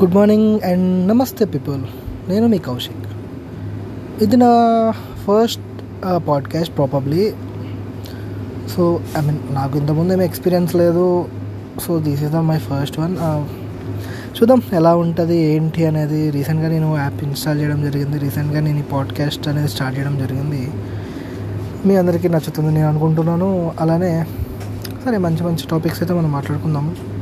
Good morning and నమస్తే people నేను మీ కౌశిక్. ఇది నా first podcast probably so I mean నాకు ఇంతకుముందు ఏమి ఎక్స్పీరియన్స్ లేదు. So this is the my first one చూద్దాం ఎలా ఉంటుంది ఏంటి అనేది. రీసెంట్గా నేను యాప్ ఇన్స్టాల్ చేయడం జరిగింది. రీసెంట్గా నేను ఈ పాడ్కాస్ట్ అనేది స్టార్ట్ చేయడం జరిగింది. మీ అందరికీ నచ్చుతుంది నేను అనుకుంటున్నాను. అలానే సరే మంచి మంచి టాపిక్స్ అయితే మనం మాట్లాడుకుందాము.